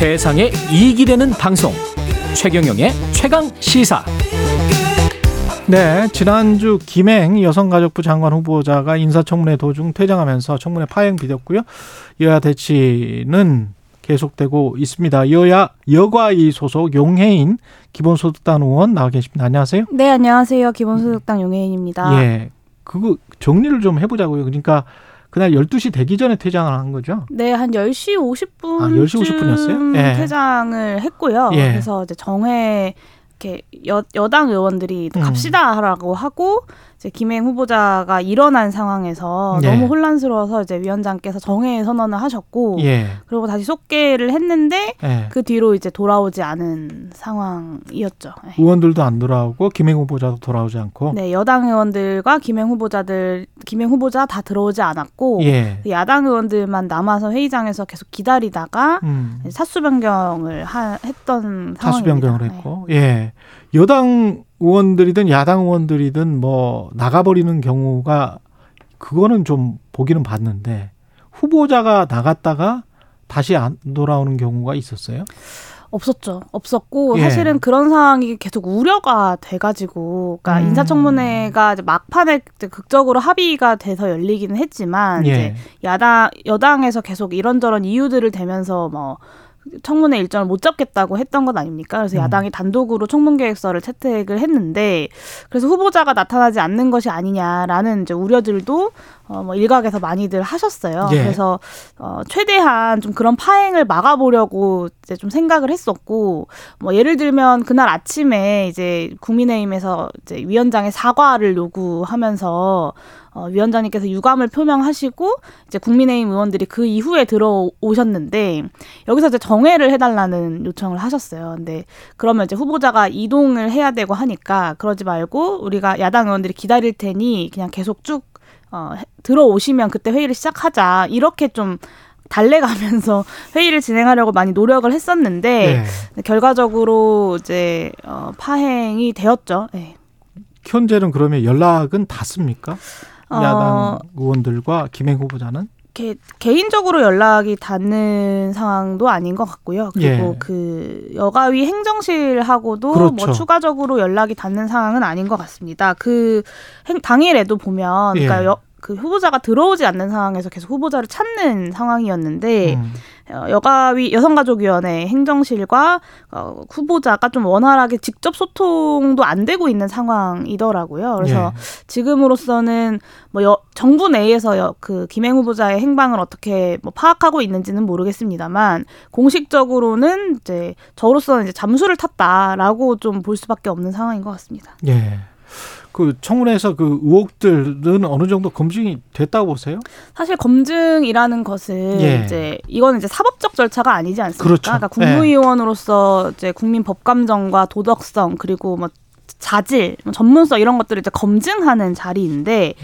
세상에 이익이 되는 방송 최경영의 최강 시사 네, 지난주 김행 여성가족부 장관 후보자가 인사청문회 도중 퇴장하면서 청문회 파행 빚었고요. 여야 대치는 계속되고 있습니다. 여야 여과위 소속 용해인 기본소득당 의원 나와 계십니다. 안녕하세요. 네, 안녕하세요. 기본소득당 용혜인입니다. 예. 그거 정리를 좀 해보자고요. 그러니까 그날 12시 되기 전에 퇴장을 한 거죠? 네, 한 10시 50분. 아, 10시 50분 이었어요? 예. 퇴장을 했고요. 예. 그래서 이제 정회, 이렇게 여, 여당 의원들이 음. 갑시다 하라고 하고, 이제 김행 후보자가 일어난 상황에서 예. 너무 혼란스러워서 이제 위원장께서 정회 선언을 하셨고, 예. 그리고 다시 속개를 했는데, 예. 그 뒤로 이제 돌아오지 않은 상황이었죠. 네. 의원들도 안 돌아오고 김행 후보자도 돌아오지 않고. 네, 여당 의원들과 김행 후보자들, 김행 후보자 다 들어오지 않았고, 예. 야당 의원들만 남아서 회의장에서 계속 기다리다가 음. 사수 변경을 하, 했던 상황입니다. 다수 변경을 네. 했고, 예. 여당 의원들이든 야당 의원들이든 뭐 나가버리는 경우가 그거는 좀 보기는 봤는데 후보자가 나갔다가 다시 안 돌아오는 경우가 있었어요. 없었죠. 없었고 예. 사실은 그런 상황이 계속 우려가 돼가지고, 그러니까 음. 인사청문회가 이제 막판에 극적으로 합의가 돼서 열리기는 했지만 예. 이제 야당 여당에서 계속 이런저런 이유들을 대면서 뭐. 청문회 일정을 못 잡겠다고 했던 것 아닙니까? 그래서 음. 야당이 단독으로 청문 계획서를 채택을 했는데, 그래서 후보자가 나타나지 않는 것이 아니냐라는 이제 우려들도 어, 뭐 일각에서 많이들 하셨어요. 예. 그래서 어, 최대한 좀 그런 파행을 막아보려고 이제 좀 생각을 했었고, 뭐 예를 들면 그날 아침에 이제 국민의힘에서 이제 위원장의 사과를 요구하면서 어, 위원장님께서 유감을 표명하시고 이제 국민의힘 의원들이 그 이후에 들어오셨는데 여기서 이제 정회를 해달라는 요청을 하셨어요. 근데 그러면 이제 후보자가 이동을 해야 되고 하니까 그러지 말고 우리가 야당 의원들이 기다릴 테니 그냥 계속 쭉 어, 해- 들어오시면 그때 회의를 시작하자 이렇게 좀 달래가면서 회의를 진행하려고 많이 노력을 했었는데 예. 결과적으로 이제 어, 파행이 되었죠. 네. 현재는 그러면 연락은 닿습니까? 어, 야당 의원들과 김행 후보자는 개, 개인적으로 연락이 닿는 상황도 아닌 것 같고요. 그리고 예. 그 여가위 행정실하고도 그렇죠. 뭐 추가적으로 연락이 닿는 상황은 아닌 것 같습니다. 그 행, 당일에도 보면 그러니까 예. 여, 그 후보자가 들어오지 않는 상황에서 계속 후보자를 찾는 상황이었는데 음. 어, 여가위 여성가족위원회 행정실과 어, 후보자가 좀 원활하게 직접 소통도 안 되고 있는 상황이더라고요. 그래서 예. 지금으로서는 뭐 여, 정부 내에서 여, 그 김행 후보자의 행방을 어떻게 뭐 파악하고 있는지는 모르겠습니다만 공식적으로는 이제 저로서는 이제 잠수를 탔다라고 좀 볼 수밖에 없는 상황인 것 같습니다. 예. 그 청문회에서 그 의혹들은 어느 정도 검증이 됐다고 보세요? 사실 검증이라는 것은 예. 이제 이거는 이제 사법적 절차가 아니지 않습니까? 그렇죠. 러니까 국무위원으로서 이제 국민 법감정과 도덕성 그리고 뭐 자질, 뭐 전문성 이런 것들을 이제 검증하는 자리인데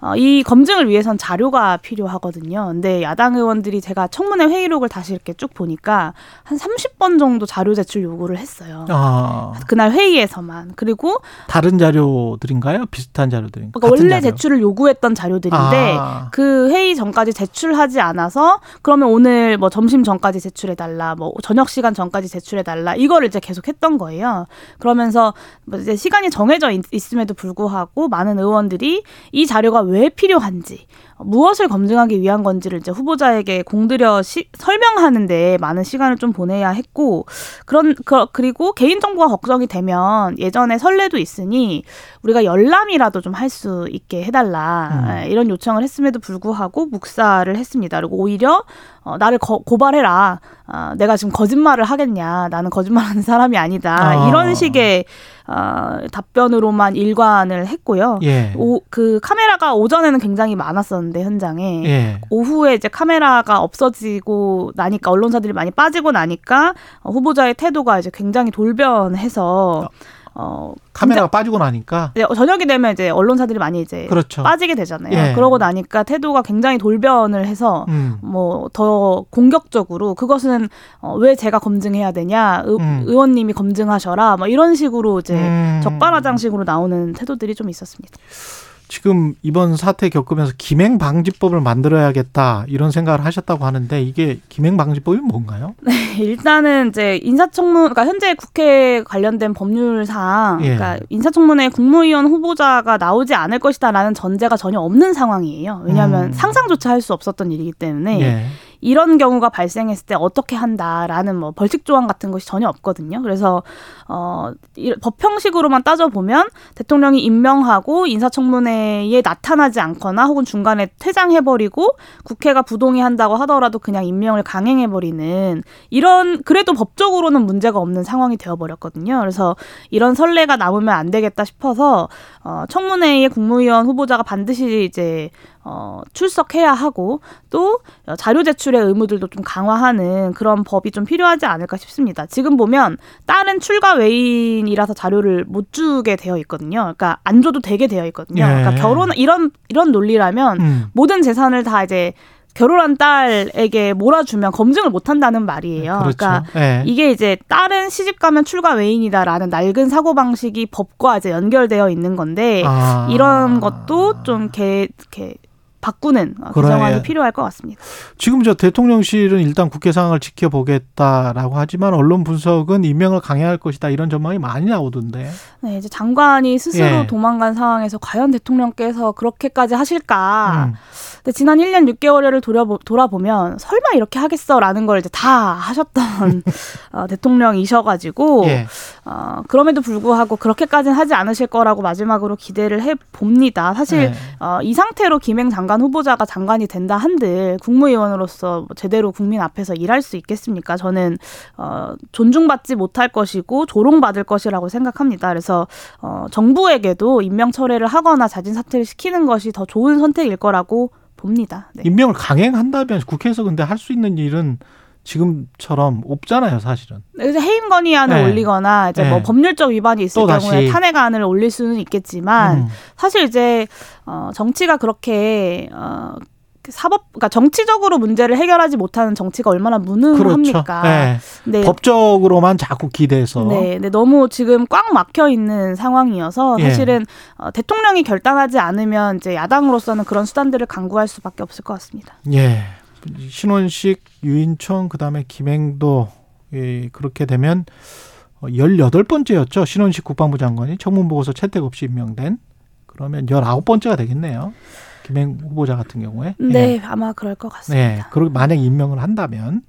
어, 이 검증을 위해선 자료가 필요하거든요. 근데 야당 의원들이 제가 청문회 회의록을 다시 이렇게 쭉 보니까 한 30번 정도 자료 제출 요구를 했어요. 아, 그날 회의에서만. 그리고 다른 자료들인가요? 비슷한 자료들인가요? 그러니까 원래 제출을 요구했던 자료들인데 아, 그 회의 전까지 제출하지 않아서 그러면 오늘 뭐 점심 전까지 제출해 달라 뭐 저녁 시간 전까지 제출해 달라 이거를 이제 계속 했던 거예요. 그러면서 뭐 이제 시간이 정해져 있, 있음에도 불구하고 많은 의원들이 이 자료가 왜 필요한지 무엇을 검증하기 위한 건지를 이제 후보자에게 공들여 시, 설명하는데 많은 시간을 좀 보내야 했고 그런 그, 그리고 개인 정보가 걱정이 되면 예전에 선례도 있으니 우리가 열람이라도 좀 할 수 있게 해달라 음. 예, 이런 요청을 했음에도 불구하고 묵사를 했습니다. 그리고 오히려 어, 나를 거, 고발해라. 어, 내가 지금 거짓말을 하겠냐. 나는 거짓말하는 사람이 아니다. 아. 이런 식의 어, 답변으로만 일관을 했고요. 예. 오, 그 카메라가 오전에는 굉장히 많았었는데 현장에 예. 오후에 이제 카메라가 없어지고 나니까 언론사들이 많이 빠지고 나니까 어, 후보자의 태도가 이제 굉장히 돌변해서 어 카메라가 빠지고 나니까 이제 저녁이 되면 이제 언론사들이 많이 이제 그렇죠. 빠지게 되잖아요. 예. 그러고 나니까 태도가 굉장히 돌변을 해서 음. 뭐더 공격적으로 그것은 어, 왜 제가 검증해야 되냐 의, 음. 의원님이 검증하셔라 뭐 이런 식으로 이제 음. 적반하장식으로 나오는 태도들이 좀 있었습니다. 지금 이번 사태 겪으면서 김행 방지법을 만들어야겠다 이런 생각을 하셨다고 하는데 이게 김행 방지법이 뭔가요? 네, 일단은 이제 인사청문, 그러니까 현재 국회 관련된 법률상, 예. 그러니까 인사청문회 국무위원 후보자가 나오지 않을 것이다라는 전제가 전혀 없는 상황이에요. 왜냐하면 음. 상상조차 할 수 없었던 일이기 때문에 예. 이런 경우가 발생했을 때 어떻게 한다라는 뭐 벌칙 조항 같은 것이 전혀 없거든요. 그래서 어 이- 법형식으로만 따져 보면 대통령이 임명하고 인사청문회에 나타나지 않거나 혹은 중간에 퇴장해 버리고 국회가 부동의한다고 하더라도 그냥 임명을 강행해 버리는 이런 그래도 법적으로는 문제가 없는 상황이 되어 버렸거든요. 그래서 이런 선례가 남으면 안 되겠다 싶어서 어 청문회에 국무위원 후보자가 반드시 이제 어 출석해야 하고 또 어, 자료 제출의 의무들도 좀 강화하는 그런 법이 좀 필요하지 않을까 싶습니다. 지금 보면 다른 출가 외인이라서 자료를 못 주게 되어 있거든요. 그러니까 안 줘도 되게 되어 있거든요. 예. 그러니까 결혼 이런 이런 논리라면 음. 모든 재산을 다 이제 결혼한 딸에게 몰아주면 검증을 못 한다는 말이에요. 그렇죠. 그러니까 예. 이게 이제 딸은 시집 가면 출가 외인이다라는 낡은 사고 방식이 법과 이제 연결되어 있는 건데 아. 이런 것도 좀 이렇게 바꾸는 어, 그래. 개정안이 필요할 것 같습니다. 지금 저 대통령실은 일단 국회 상황을 지켜보겠다라고 하지만 언론 분석은 임명을 강행할 것이다 이런 전망이 많이 나오던데. 네, 이제 장관이 스스로 예. 도망간 상황에서 과연 대통령께서 그렇게까지 하실까? 음. 근데 지난 1년 6개월을 돌아보, 돌아보면 설마 이렇게 하겠어라는 걸 이제 다 하셨던 어, 대통령이셔가지고 예. 어, 그럼에도 불구하고 그렇게까지는 하지 않으실 거라고 마지막으로 기대를 해 봅니다. 사실 예. 어, 이 상태로 김행 장관 후보자가 장관이 된다 한들 국무위원으로서 뭐 제대로 국민 앞에서 일할 수 있겠습니까? 저는 어, 존중받지 못할 것이고 조롱받을 것이라고 생각합니다. 그래서 어, 정부에게도 임명 철회를 하거나 자진 사퇴를 시키는 것이 더 좋은 선택일 거라고 봅니다. 네. 임명을 강행한다면 국회에서 근데 할 수 있는 일은 지금처럼 없잖아요, 사실은. 그래서 해임 건의안을 네. 올리거나 이제 네. 뭐 법률적 위반이 있을 또 경우에 다시. 탄핵안을 올릴 수는 있겠지만 음. 사실 이제 어 정치가 그렇게 어그 사법 그러니까 정치적으로 문제를 해결하지 못하는 정치가 얼마나 그렇죠. 무능합니까? 예. 네. 법적으로만 자꾸 기대서. 네, 네, 너무 지금 꽉 막혀 있는 상황이어서 예. 사실은 어, 대통령이 결단하지 않으면 이제 야당으로서는 그런 수단들을 강구할 수밖에 없을 것 같습니다. 예. 신원식, 유인총, 그 다음에 김행도, 예, 그렇게 되면, 어, 18번째였죠. 신원식 국방부 장관이 청문 보고서 채택 없이 임명된. 그러면 19번째가 되겠네요. 김행 후보자 같은 경우에. 네, 예. 아마 그럴 것 같습니다. 네. 그리고 만약 임명을 한다면.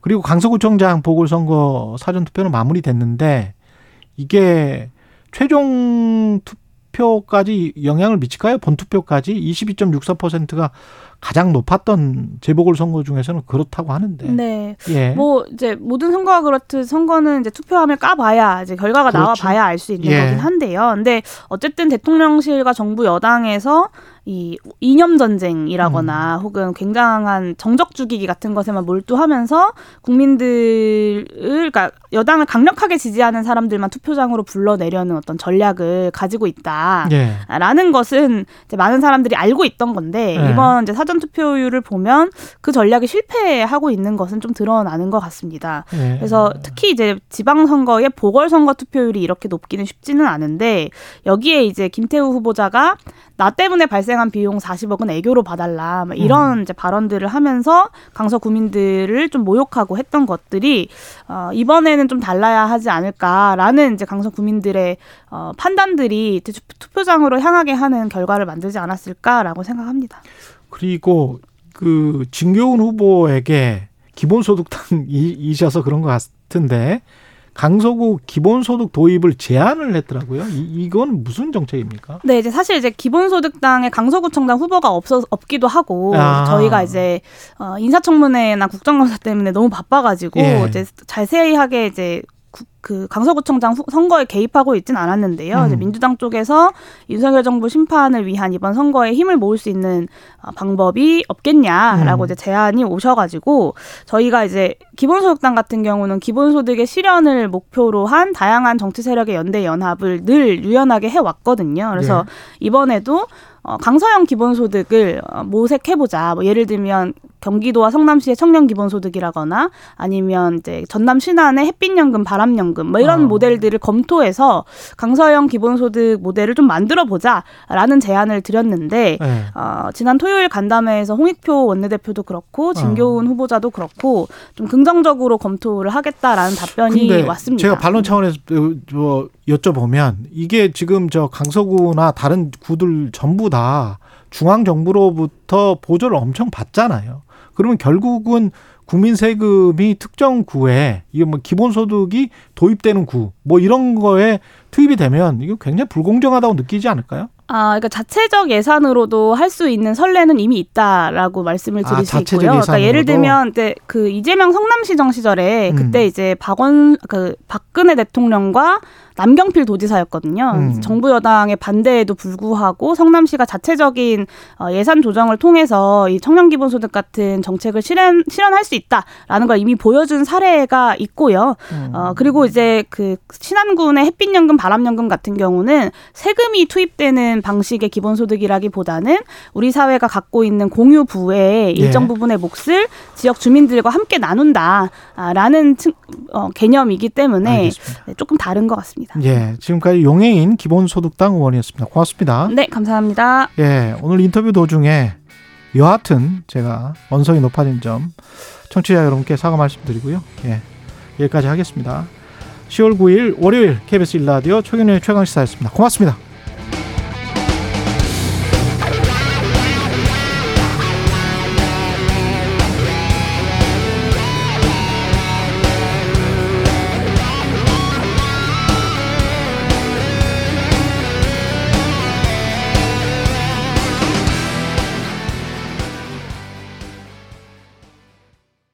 그리고 강서구청장 보궐선거 사전투표는 마무리됐는데, 이게 최종 투표까지 영향을 미칠까요? 본투표까지 22.64%가 가장 높았던 재보궐 선거 중에서는 그렇다고 하는데. 네. 예. 뭐 이제 모든 선거가 그렇듯 선거는 이제 투표함을 까봐야 이제 결과가 그렇죠. 나와봐야 알 수 있는 예. 거긴 한데요. 근데 어쨌든 대통령실과 정부 여당에서 이 이념 전쟁이라거나 음. 혹은 굉장한 정적 죽이기 같은 것에만 몰두하면서 국민들을 그러니까 여당을 강력하게 지지하는 사람들만 투표장으로 불러내려는 어떤 전략을 가지고 있다. 예. 라는 것은 이제 많은 사람들이 알고 있던 건데 네. 이번 이제 사전 투표율을 보면 그 전략이 실패하고 있는 것은 좀 드러나는 것 같습니다. 예. 그래서 특히 이제 지방 선거의 보궐 선거 투표율이 이렇게 높기는 쉽지는 않은데 여기에 이제 김태우 후보자가 나 때문에 발생한 비용 40억은 애교로 봐달라 막 이런 이제 발언들을 하면서 강서 구민들을 좀 모욕하고 했던 것들이 어, 이번에는 좀 달라야 하지 않을까라는 이제 강서 구민들의 어, 판단들이 투- 투표장으로 향하게 하는 결과를 만들지 않았을까라고 생각합니다. 그리고 그 진교훈 후보에게 기본소득당 이셔서 그런 것 같은데 강서구 기본소득 도입을 제안을 했더라고요. 이, 이건 무슨 정책입니까? 네, 이제 사실 이제 기본소득당의 강서구청장 후보가 없어 없기도 하고 아. 저희가 이제 어, 인사청문회나 국정감사 때문에 너무 바빠가지고 예. 이제 자세하게 이제 구- 그 강서구청장 후- 선거에 개입하고 있진 않았는데요. 음. 이제 민주당 쪽에서 윤석열 정부 심판을 위한 이번 선거에 힘을 모을 수 있는 어, 방법이 없겠냐라고 음. 이제 제안이 오셔가지고 저희가 이제 기본소득당 같은 경우는 기본소득의 실현을 목표로 한 다양한 정치 세력의 연대 연합을 늘 유연하게 해왔거든요. 그래서 네. 이번에도 어, 강서형 기본소득을 어, 모색해보자. 뭐 예를 들면 경기도와 성남시의 청년 기본소득이라거나 아니면 이제 전남 신안의 햇빛연금, 바람연금 뭐 이런 어. 모델들을 검토해서 강서형 기본소득 모델을 좀 만들어 보자라는 제안을 드렸는데 예. 어, 지난 토요일 간담회에서 홍익표 원내대표도 그렇고 어. 진교훈 후보자도 그렇고 좀 긍정적으로 검토를 하겠다라는 답변이 왔습니다. 제가 반론 차원에서 저 여쭤보면 이게 지금 저 강서구나 다른 구들 전부 다 중앙 정부로부터 보조를 엄청 받잖아요. 그러면 결국은 국민 세금이 특정 구에 이게 뭐 기본소득이 도입되는 구 뭐 이런 거에 투입이 되면 이거 굉장히 불공정하다고 느끼지 않을까요? 아, 그러니까 자체적 예산으로도 할 수 있는 선례는 이미 있다라고 말씀을 아, 드릴 수 자체적 있고요. 그러니까 예를? 들면 이제 그 이재명 성남시정 시절에 음. 그때 이제 박원 그 박근혜 대통령과 남경필 도지사였거든요. 음. 정부 여당의 반대에도 불구하고 성남시가 자체적인 어, 예산 조정을 통해서 이 청년 기본소득 같은 정책을 실현 실현할 수 있다라는 걸 이미 보여준 사례가 있고요. 음. 어, 그리고 이제 그 신안군의 햇빛연금, 바람연금 같은 경우는 세금이 투입되는 방식의 기본소득이라기보다는 우리 사회가 갖고 있는 공유 부의 일정 예. 부분의 몫을 지역 주민들과 함께 나눈다라는 층- 어, 개념이기 때문에 알겠습니다. 네, 조금 다른 것 같 습니다. 예, 지금까지 용해인 기본소득당 의원이었습니다. 고맙습니다. 네, 감사합니다. 예, 오늘 인터뷰 도중에 여하튼 제가 언성이 높아진 점 청취자 여러분께 사과 말씀드리고요. 예, 여기까지 하겠습니다. 10월 9일 월요일 KBS 일라디오 최경련의 최강시사였습니다. 고맙습니다.